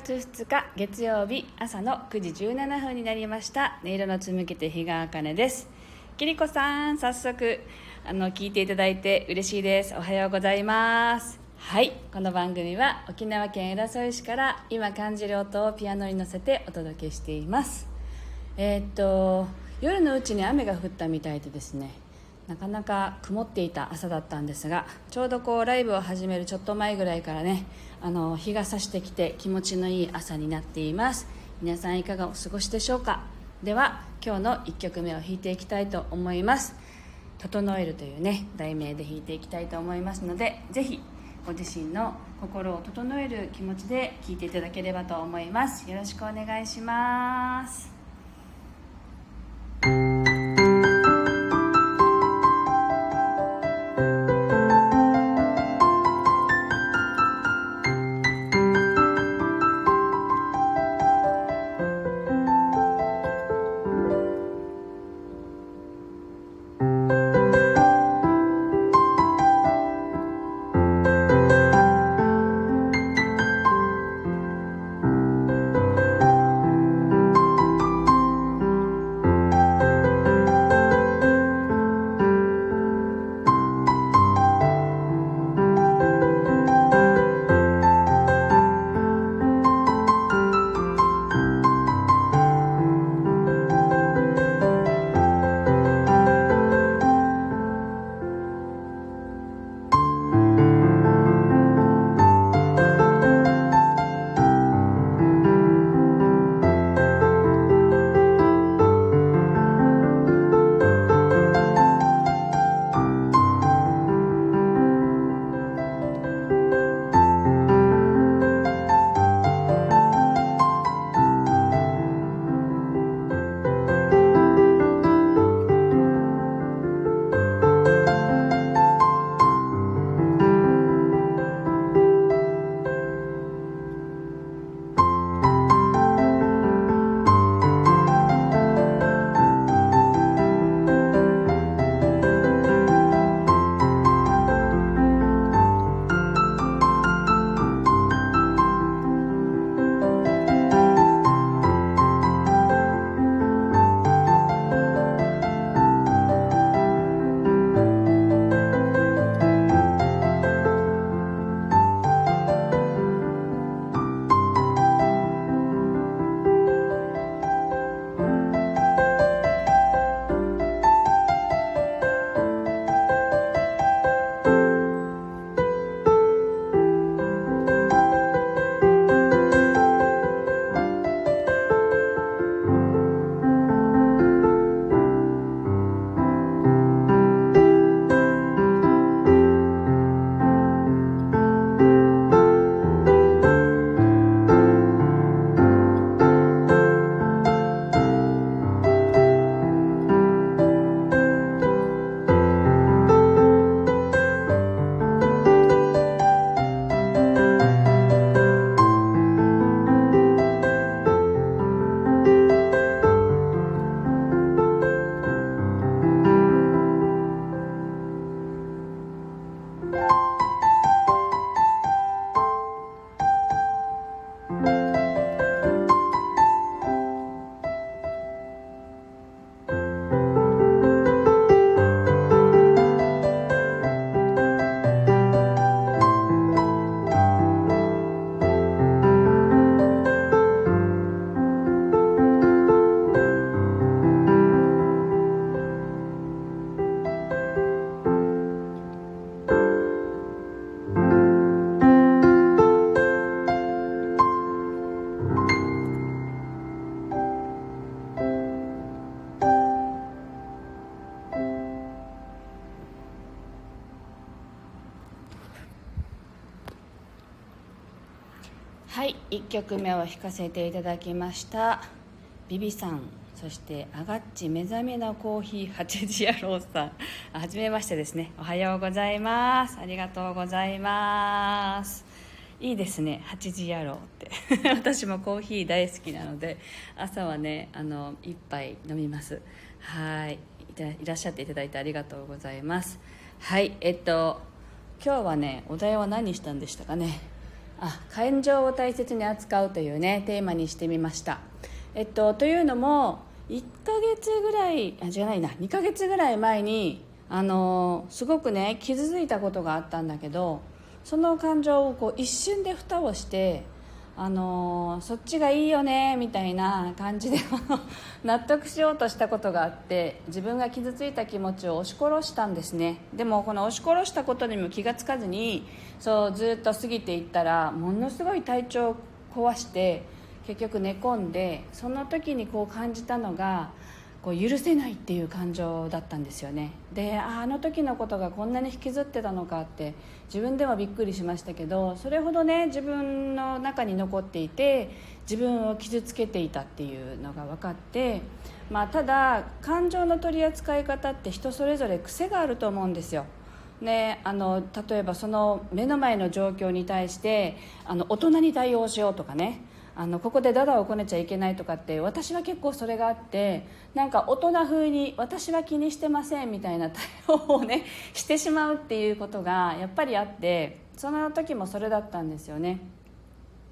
月2日月曜日朝の9時17分になりました。音色の紡ぎ手日川茜です。きりこさん早速あの聞いていただいて嬉しいです。おはようございます。はい。この番組は沖縄県浦添市から今感じる音をピアノに乗せてお届けしています。えーっと夜のうちに雨が降ったみたいでですねなかなか曇っていた朝だったんですがちょうどこうライブを始めるちょっと前ぐらいからねあの日が差してきて気持ちのいい朝になっています。皆さんいかがお過ごしでしょうか？では今日の1曲目を弾いていきたいと思います「整える」というね題名で弾いていきたいと思いますのでぜひご自身の心を整える気持ちで聴いていただければと思います。よろしくお願いします。曲目を弾かせていただきました。ビビさんそしてアガッチ目覚めのコーヒー8時野郎さん。はじめましてですね。おはようございます。ありがとうございます。いいですね。8時野郎って。私もコーヒー大好きなので朝はねあの1杯飲みます。はい。いたいらっしゃっていただいてありがとうございます。はい。えっと今日はねお題は何したんでしたかね。あ感情を大切に扱うというねテーマにしてみました。えっとというのも1ヶ月ぐらいあ違うないな2ヶ月ぐらい前にあのすごくね傷ついたことがあったんだけどその感情をこう一瞬で蓋をしてあのそっちがいいよねみたいな感じで 納得しようとしたことがあって自分が傷ついた気持ちを押し殺したんですね。でもこの押し殺したことにも気がつかずにそうずっと過ぎていったらものすごい体調を壊して結局寝込んでその時にこう感じたのがこう許せないっていう感情だったんですよね。であの時のことがこんなに引きずってたのかって自分でもびっくりしましたけどそれほどね自分の中に残っていて自分を傷つけていたっていうのが分かって、まあ、ただ感情の取り扱い方って人それぞれ癖があると思うんですよ。ね、あの例えばその目の前の状況に対してあの大人に対応しようとかねあのここでダダをこねちゃいけないとかって私は結構それがあってなんか大人風に私は気にしてませんみたいな対応をね してしまうっていうことがやっぱりあってその時もそれだったんですよね。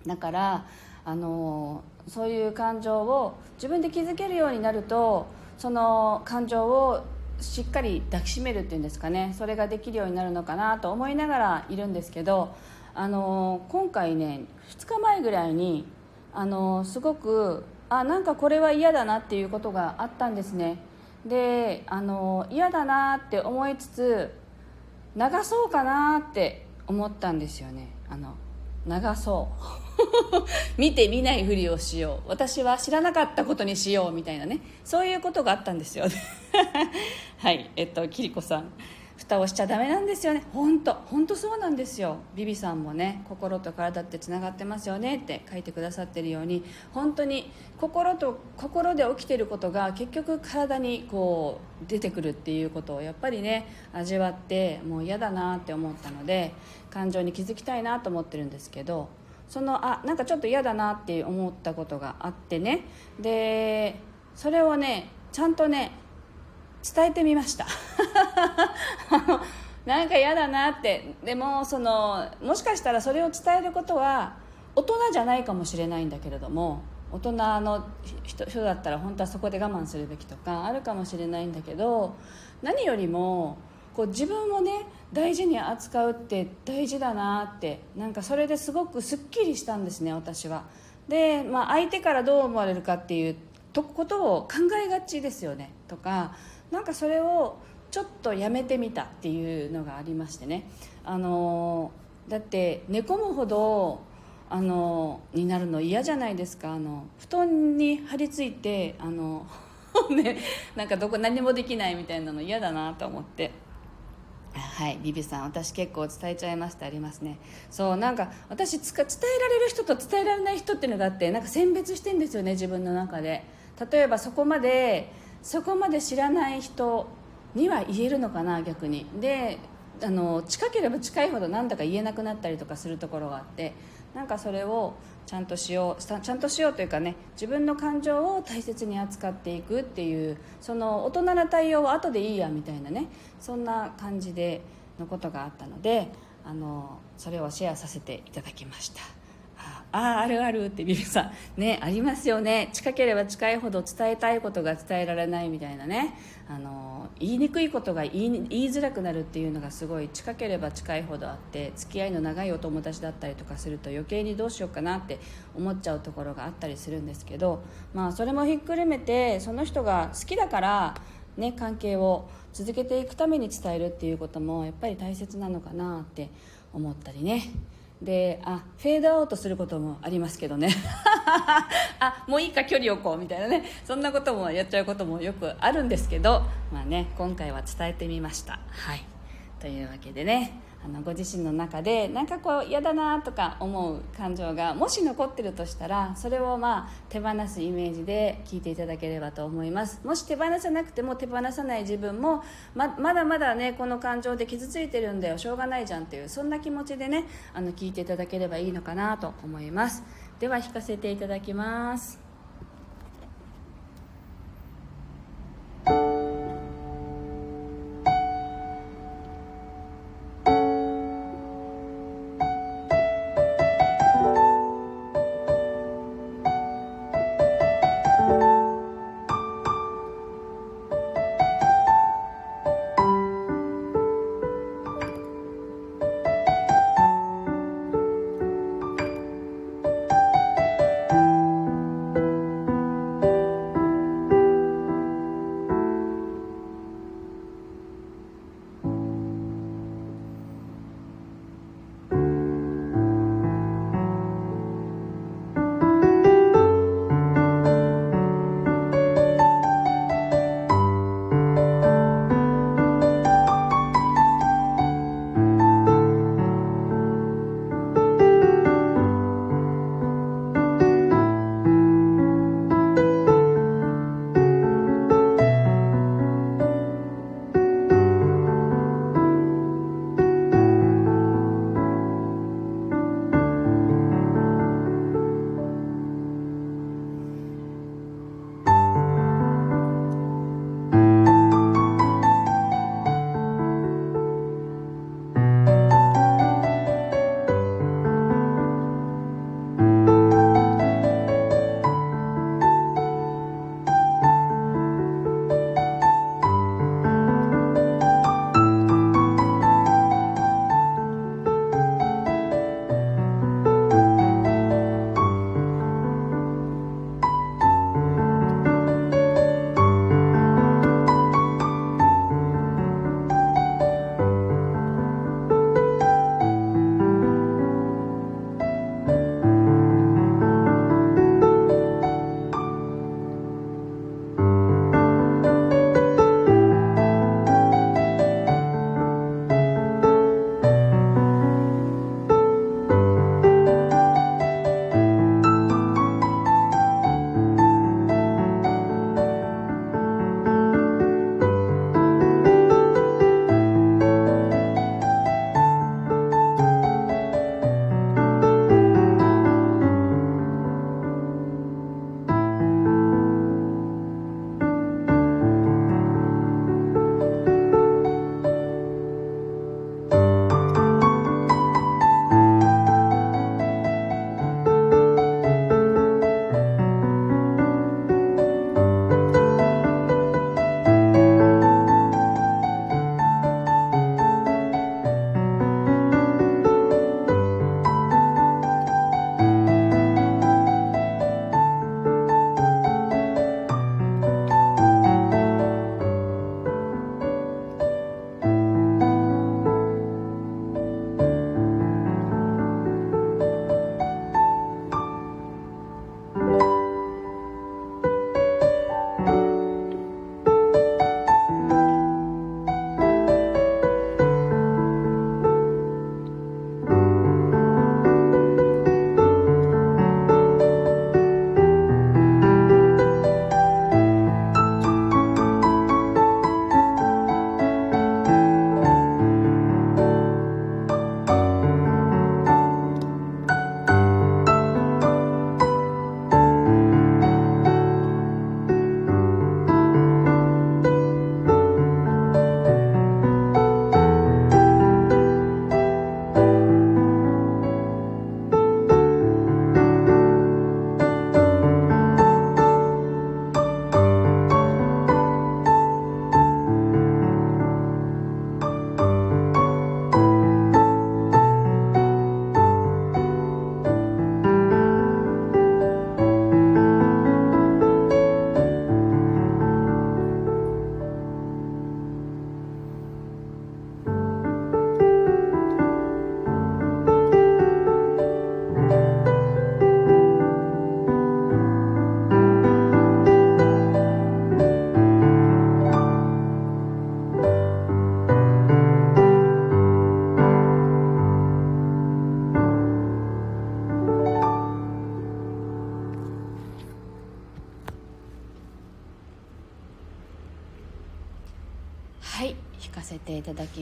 だからあのそういう感情を自分で気づけるようになるとその感情をしっかり抱きしめるっていうんですかねそれができるようになるのかなと思いながらいるんですけどあの今回ね2日前ぐらいにあのすごくあなんかこれは嫌だなっていうことがあったんですね。であの嫌だなって思いつつ流そうかなって思ったんですよね。あの流そう。見て見ないふりをしよう。私は知らなかったことにしようみたいなね。そういうことがあったんですよ はい。えっとキリコさん。蓋をしちゃダメなんですよね。本当本当そうなんですよ。ビビさんもね心と体ってつながってますよねって書いてくださってるように本当に心と心で起きてることが結局体にこう出てくるっていうことをやっぱりね味わってもう嫌だなって思ったので感情に気づきたいなと思ってるんですけどそのあなんかちょっと嫌だなって思ったことがあってね。でそれをねちゃんとね伝えてみました。なんか嫌だなって。でもそのもしかしたらそれを伝えることは大人じゃないかもしれないんだけれども大人の人だったら本当はそこで我慢するべきとかあるかもしれないんだけど何よりもこう自分をね大事に扱うって大事だなってなんかそれですごくすっきりしたんですね私は。で、まあ、相手からどう思われるかっていうことを考えがちですよねとかなんかそれをちょっとやめてみたっていうのがありましてね。あのだって寝込むほどあのになるの嫌じゃないですか。あの布団に張り付いてあの ねなんかどこ何もできないみたいなの嫌だなと思って。はいビビさん私結構伝えちゃいましたありますね。そうなんか私つか伝えられる人と伝えられない人っていうのがあってなんか選別してんですよね自分の中で。例えばそこまでそこまで知らない人には言えるのかな逆にであの近ければ近いほどなんだか言えなくなったりとかするところがあってなんかそれをちゃんとしようちゃんとしようというかね自分の感情を大切に扱っていくっていうその大人な対応は後でいいやみたいなねそんな感じでのことがあったのであのそれをシェアさせていただきました。あああるあるってビビさんねありますよね。近ければ近いほど伝えたいことが伝えられないみたいなね。あの言いにくいことが言い言いづらくなるっていうのがすごい近ければ近いほどあって付き合いの長いお友達だったりとかすると余計にどうしようかなって思っちゃうところがあったりするんですけどまあそれもひっくるめてその人が好きだからね関係を続けていくために伝えるっていうこともやっぱり大切なのかなって思ったりね。であフェードアウトすることもありますけどね。あもういいか距離をこうみたいなね。そんなこともやっちゃうこともよくあるんですけどまあね今回は伝えてみました。はい。というわけでね。あのご自身の中でなんかこう嫌だなとか思う感情がもし残ってるとしたらそれをまあ手放すイメージで聞いていただければと思います。もし手放さなくても手放さない自分もままだまだねこの感情で傷ついてるんだよしょうがないじゃんっていうそんな気持ちでねあの聞いていただければいいのかなと思います。では弾かせていただきます。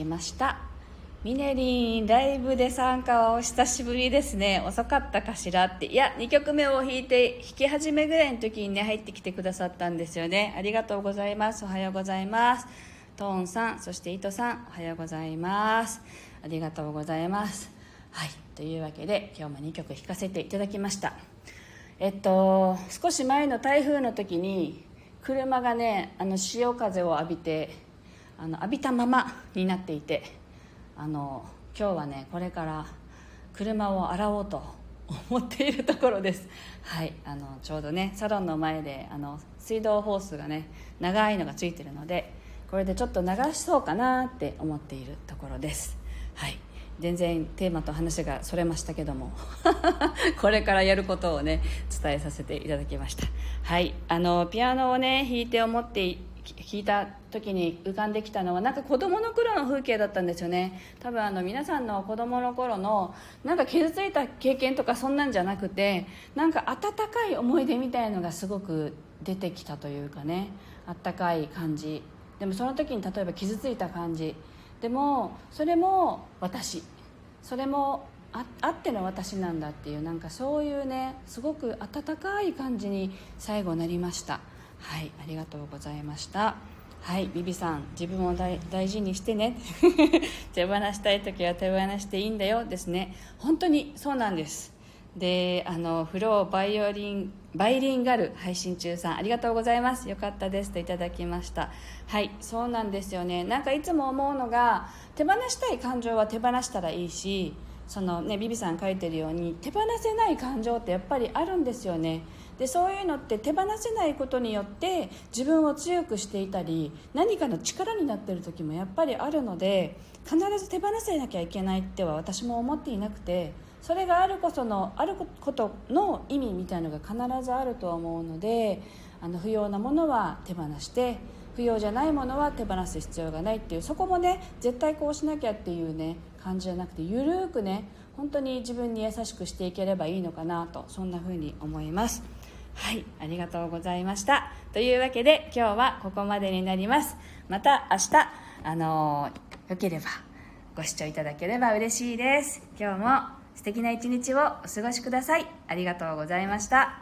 ていただきました。ミネリンライブで参加はお久しぶりですね。遅かったかしらって。いや2曲目を弾いて弾き始めぐらいの時にね入ってきてくださったんですよね。ありがとうございます。おはようございます。トーンさんそして糸さんおはようございます。ありがとうございます。はい。というわけで今日も2曲弾かせていただきました。えっと少し前の台風の時に車がねあの潮風を浴びてあの浴びたままになっていてあの今日はねこれから車を洗おうと思っているところです。はいあのちょうどねサロンの前であの水道ホースがね長いのがついてるのでこれでちょっと流しそうかなって思っているところです。はい全然テーマと話がそれましたけども これからやることをね伝えさせていただきました。はいあのピアノをね弾いて思って弾いた時に浮かんできたのはなんか子供の頃の風景だったんですよね。多分あの皆さんの子供の頃のなんか傷ついた経験とかそんなんじゃなくてなんか温かい思い出みたいのがすごく出てきたというかね。あったかい感じ。でもその時に例えば傷ついた感じ。でもそれも私。それもああっての私なんだっていうなんかそういうねすごく温かい感じに最後なりました。はいありがとうございました。はいビビさん自分を大事にしてね。手放したい時は手放していいんだよですね。本当にそうなんです。であのフローバイオリンバイリンガル配信中さんありがとうございます。よかったですといただきました。はいそうなんですよね。なんかいつも思うのが手放したい感情は手放したらいいしそのねビビさん書いてるように手放せない感情ってやっぱりあるんですよね。でそういうのって手放せないことによって自分を強くしていたり何かの力になっている時もやっぱりあるので必ず手放せなきゃいけないっては私も思っていなくてそれがあるこそのあることの意味みたいのが必ずあると思うのであの不要なものは手放して不要じゃないものは手放す必要がないっていうそこもね絶対こうしなきゃっていうね感じじゃなくてゆるくね本当に自分に優しくしていければいいのかなとそんな風に思います。はいありがとうございました。というわけで今日はここまでになります。また明日あのー、よければご視聴いただければ嬉しいです。今日も素敵な一日をお過ごしください。ありがとうございました。